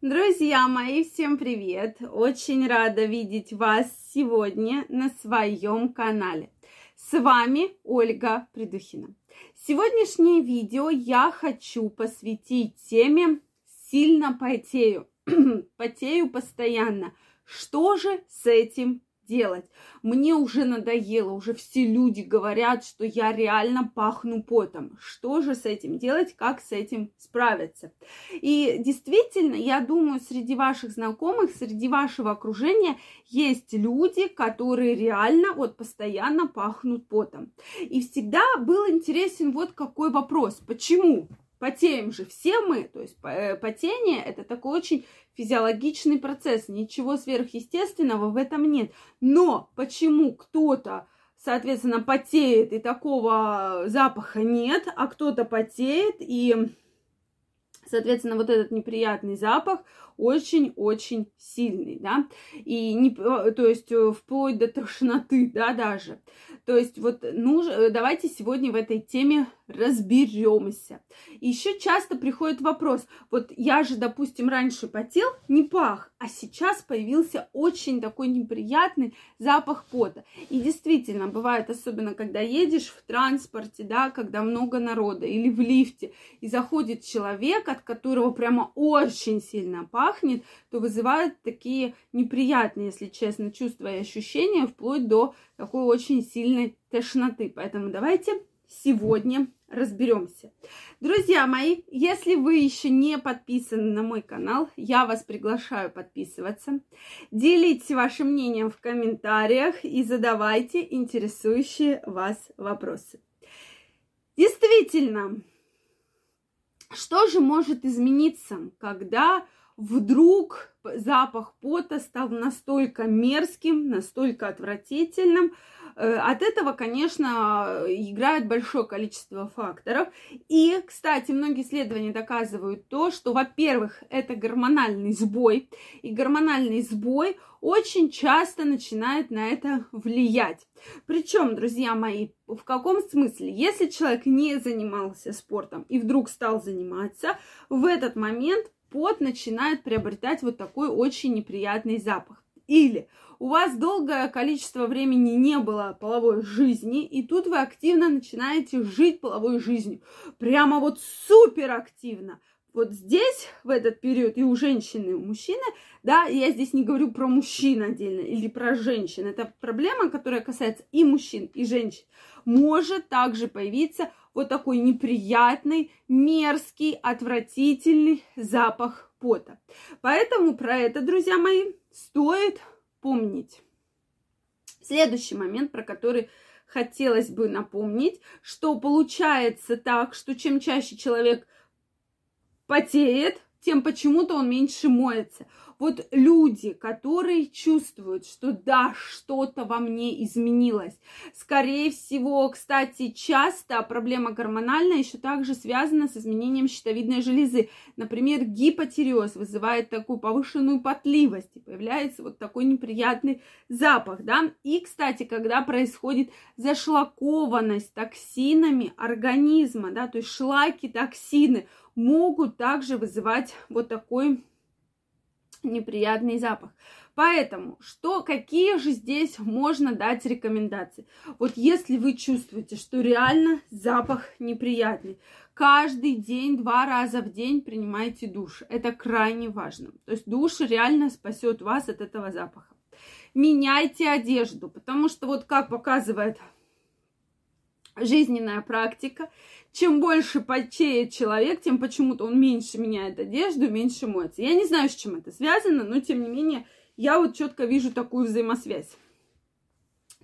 Друзья мои, всем привет! Очень рада видеть вас сегодня на своем канале. С вами Ольга Придухина. Сегодняшнее видео я хочу посвятить теме «Сильно потею». потею постоянно. Что же с этим делать. Мне уже надоело, уже все люди говорят, что я реально пахну потом. Что же с этим делать, как с этим справиться? И действительно, я думаю, среди ваших знакомых, среди вашего окружения есть люди, которые реально вот постоянно пахнут потом. И всегда был интересен вот какой вопрос. Почему? Потеем же все мы, то есть э, потение это такой очень физиологичный процесс, ничего сверхъестественного в этом нет. Но почему кто-то, соответственно, потеет и такого запаха нет, а кто-то потеет и, соответственно, вот этот неприятный запах, очень-очень сильный, да, и не, э, то есть э, вплоть до тошноты, да, даже. То есть вот нужно, э, давайте сегодня в этой теме разберемся. Еще часто приходит вопрос, вот я же, допустим, раньше потел, не пах, а сейчас появился очень такой неприятный запах пота. И действительно, бывает, особенно когда едешь в транспорте, да, когда много народа, или в лифте, и заходит человек, от которого прямо очень сильно пахнет, пахнет, то вызывает такие неприятные, если честно, чувства и ощущения, вплоть до такой очень сильной тошноты. Поэтому давайте сегодня разберемся. Друзья мои, если вы еще не подписаны на мой канал, я вас приглашаю подписываться. Делитесь вашим мнением в комментариях и задавайте интересующие вас вопросы. Действительно, что же может измениться, когда вдруг запах пота стал настолько мерзким, настолько отвратительным. Э, от этого, конечно, играет большое количество факторов. И, кстати, многие исследования доказывают то, что, во-первых, это гормональный сбой. И гормональный сбой очень часто начинает на это влиять. Причем, друзья мои, в каком смысле? Если человек не занимался спортом и вдруг стал заниматься, в этот момент пот начинает приобретать вот такой очень неприятный запах. Или у вас долгое количество времени не было половой жизни, и тут вы активно начинаете жить половой жизнью. Прямо вот супер активно. Вот здесь, в этот период, и у женщины, и у мужчины, да, я здесь не говорю про мужчин отдельно или про женщин. Это проблема, которая касается и мужчин, и женщин. Может также появиться вот такой неприятный, мерзкий, отвратительный запах пота. Поэтому про это, друзья мои, стоит помнить. Следующий момент, про который хотелось бы напомнить, что получается так, что чем чаще человек потеет, тем почему-то он меньше моется. Вот люди, которые чувствуют, что да, что-то во мне изменилось. Скорее всего, кстати, часто проблема гормональная еще также связана с изменением щитовидной железы. Например, гипотиреоз вызывает такую повышенную потливость и появляется вот такой неприятный запах, да. И, кстати, когда происходит зашлакованность токсинами организма, да, то есть шлаки, токсины могут также вызывать вот такой неприятный запах. Поэтому, что, какие же здесь можно дать рекомендации? Вот если вы чувствуете, что реально запах неприятный, каждый день, два раза в день принимайте душ. Это крайне важно. То есть душ реально спасет вас от этого запаха. Меняйте одежду, потому что вот как показывает жизненная практика. Чем больше потеет человек, тем почему-то он меньше меняет одежду, меньше моется. Я не знаю, с чем это связано, но тем не менее я вот четко вижу такую взаимосвязь.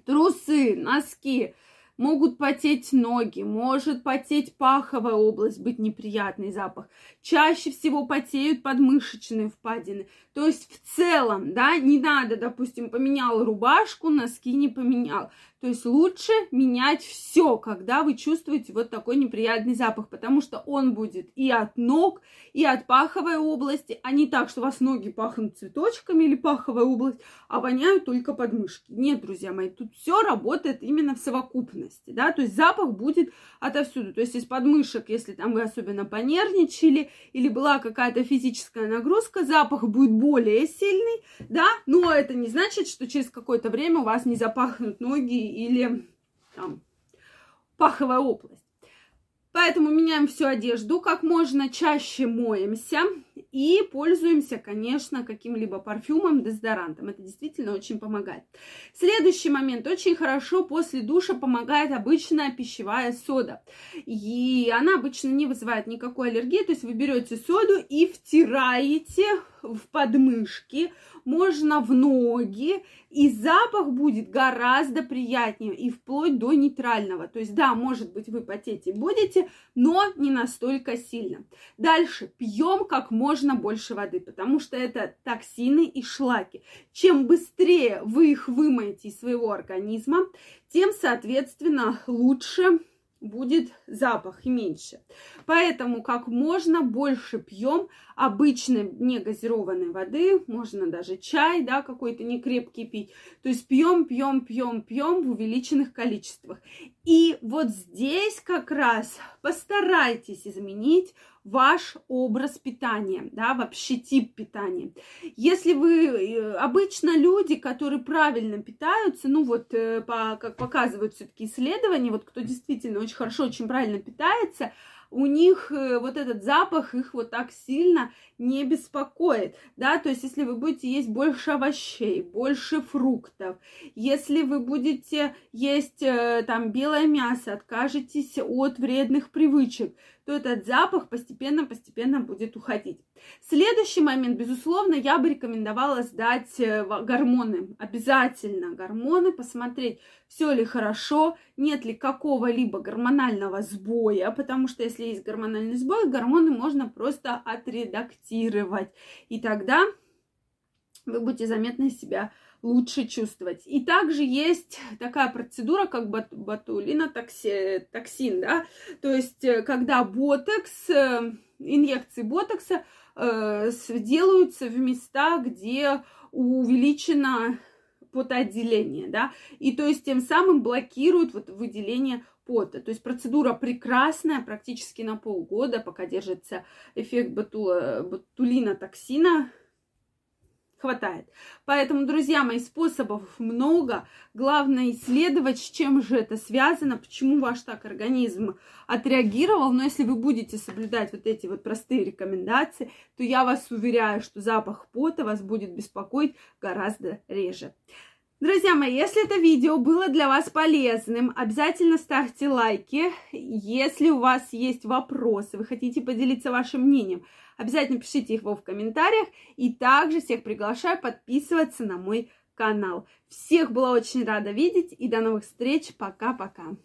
Трусы, носки, могут потеть ноги, может потеть паховая область, быть неприятный запах. Чаще всего потеют подмышечные впадины. То есть в целом, да, не надо, допустим, поменял рубашку, носки не поменял. То есть лучше менять все, когда вы чувствуете вот такой неприятный запах, потому что он будет и от ног, и от паховой области, а не так, что у вас ноги пахнут цветочками или паховая область, а воняют только подмышки. Нет, друзья мои, тут все работает именно в совокупности, да, то есть запах будет отовсюду. То есть из подмышек, если там вы особенно понервничали или была какая-то физическая нагрузка, запах будет более сильный, да, но это не значит, что через какое-то время у вас не запахнут ноги или там паховая область. Поэтому меняем всю одежду, как можно чаще моемся и пользуемся, конечно, каким-либо парфюмом, дезодорантом. Это действительно очень помогает. Следующий момент. Очень хорошо после душа помогает обычная пищевая сода. И она обычно не вызывает никакой аллергии. То есть вы берете соду и втираете в подмышки, можно в ноги, и запах будет гораздо приятнее и вплоть до нейтрального. То есть, да, может быть, вы потеть и будете, но не настолько сильно. Дальше пьем как можно больше воды, потому что это токсины и шлаки. Чем быстрее вы их вымоете из своего организма, тем, соответственно, лучше будет запах и меньше. Поэтому как можно больше пьем обычной негазированной воды, можно даже чай, да, какой-то не крепкий пить. То есть пьем, пьем, пьем, пьем в увеличенных количествах. И вот здесь как раз постарайтесь изменить ваш образ питания, да, вообще тип питания. Если вы э, обычно люди, которые правильно питаются, ну вот, э, по, как показывают все-таки исследования, вот кто действительно очень хорошо, очень правильно питается, у них э, вот этот запах их вот так сильно не беспокоит, да, то есть если вы будете есть больше овощей, больше фруктов, если вы будете есть там белое мясо, откажетесь от вредных привычек, то этот запах постепенно-постепенно будет уходить. Следующий момент, безусловно, я бы рекомендовала сдать э, гормоны. Обязательно гормоны, посмотреть, все ли хорошо, нет ли какого-либо гормонального сбоя, потому что если есть гормональный сбой, гормоны можно просто отредактировать. И тогда вы будете заметно себя лучше чувствовать. И также есть такая процедура, как ботулинотоксин, да, то есть э, когда ботокс, э, инъекции ботокса э, делаются в места, где увеличено потоотделение, да, и то есть тем самым блокируют вот выделение пота. То есть процедура прекрасная, практически на полгода, пока держится эффект ботулинотоксина, хватает. Поэтому, друзья мои, способов много. Главное исследовать, с чем же это связано, почему ваш так организм отреагировал. Но если вы будете соблюдать вот эти вот простые рекомендации, то я вас уверяю, что запах пота вас будет беспокоить гораздо реже. Друзья мои, если это видео было для вас полезным, обязательно ставьте лайки. Если у вас есть вопросы, вы хотите поделиться вашим мнением, обязательно пишите их в комментариях. И также всех приглашаю подписываться на мой канал. Всех была очень рада видеть и до новых встреч. Пока-пока.